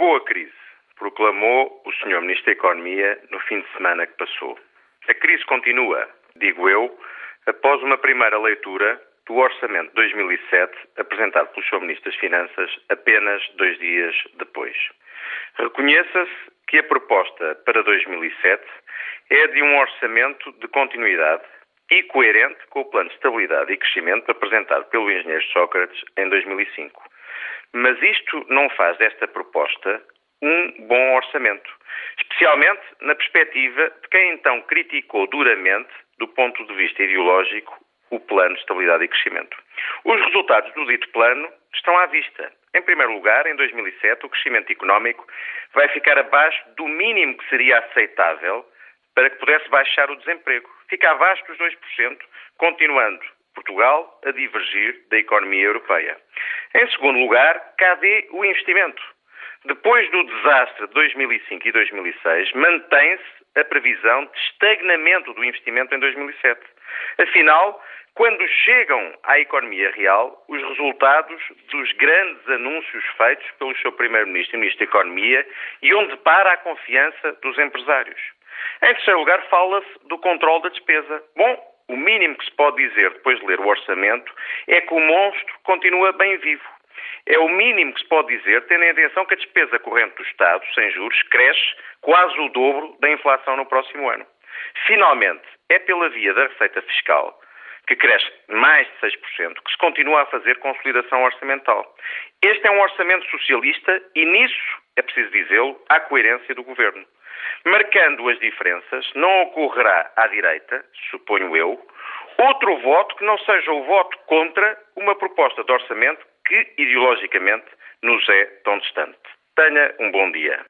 Acabou a crise, proclamou o Sr. Ministro da Economia no fim de semana que passou. A crise continua, digo eu, após uma primeira leitura do Orçamento de 2007 apresentado pelo Sr. Ministro das Finanças apenas dois dias depois. Reconheça-se que a proposta para 2007 é de um orçamento de continuidade e coerente com o Plano de Estabilidade e Crescimento apresentado pelo engenheiro Sócrates em 2005. Mas isto não faz desta proposta um bom orçamento, especialmente na perspectiva de quem então criticou duramente, do ponto de vista ideológico, o Plano de Estabilidade e Crescimento. Os resultados do dito plano estão à vista. Em primeiro lugar, em 2007, o crescimento económico vai ficar abaixo do mínimo que seria aceitável para que pudesse baixar o desemprego. Fica abaixo dos 2%, continuando Portugal a divergir da economia europeia. Em segundo lugar, cadê o investimento? Depois do desastre de 2005 e 2006, mantém-se a previsão de estagnamento do investimento em 2007. Afinal, quando chegam à economia real os resultados dos grandes anúncios feitos pelo seu Primeiro-Ministro e Ministro da Economia e onde para a confiança dos empresários. Em terceiro lugar, fala-se do controle da despesa. Bom, o mínimo que se pode dizer depois de ler o orçamento é que o monstro continua bem vivo. É o mínimo que se pode dizer, tendo em atenção que a despesa corrente do Estado, sem juros, cresce quase o dobro da inflação no próximo ano. Finalmente, é pela via da receita fiscal, que cresce mais de 6%, que se continua a fazer consolidação orçamental. Este é um orçamento socialista e nisso, é preciso dizê-lo, há coerência do governo. Marcando as diferenças, não ocorrerá à direita, suponho eu, outro voto que não seja o voto contra uma proposta de orçamento que ideologicamente nos é tão distante. Tenha um bom dia.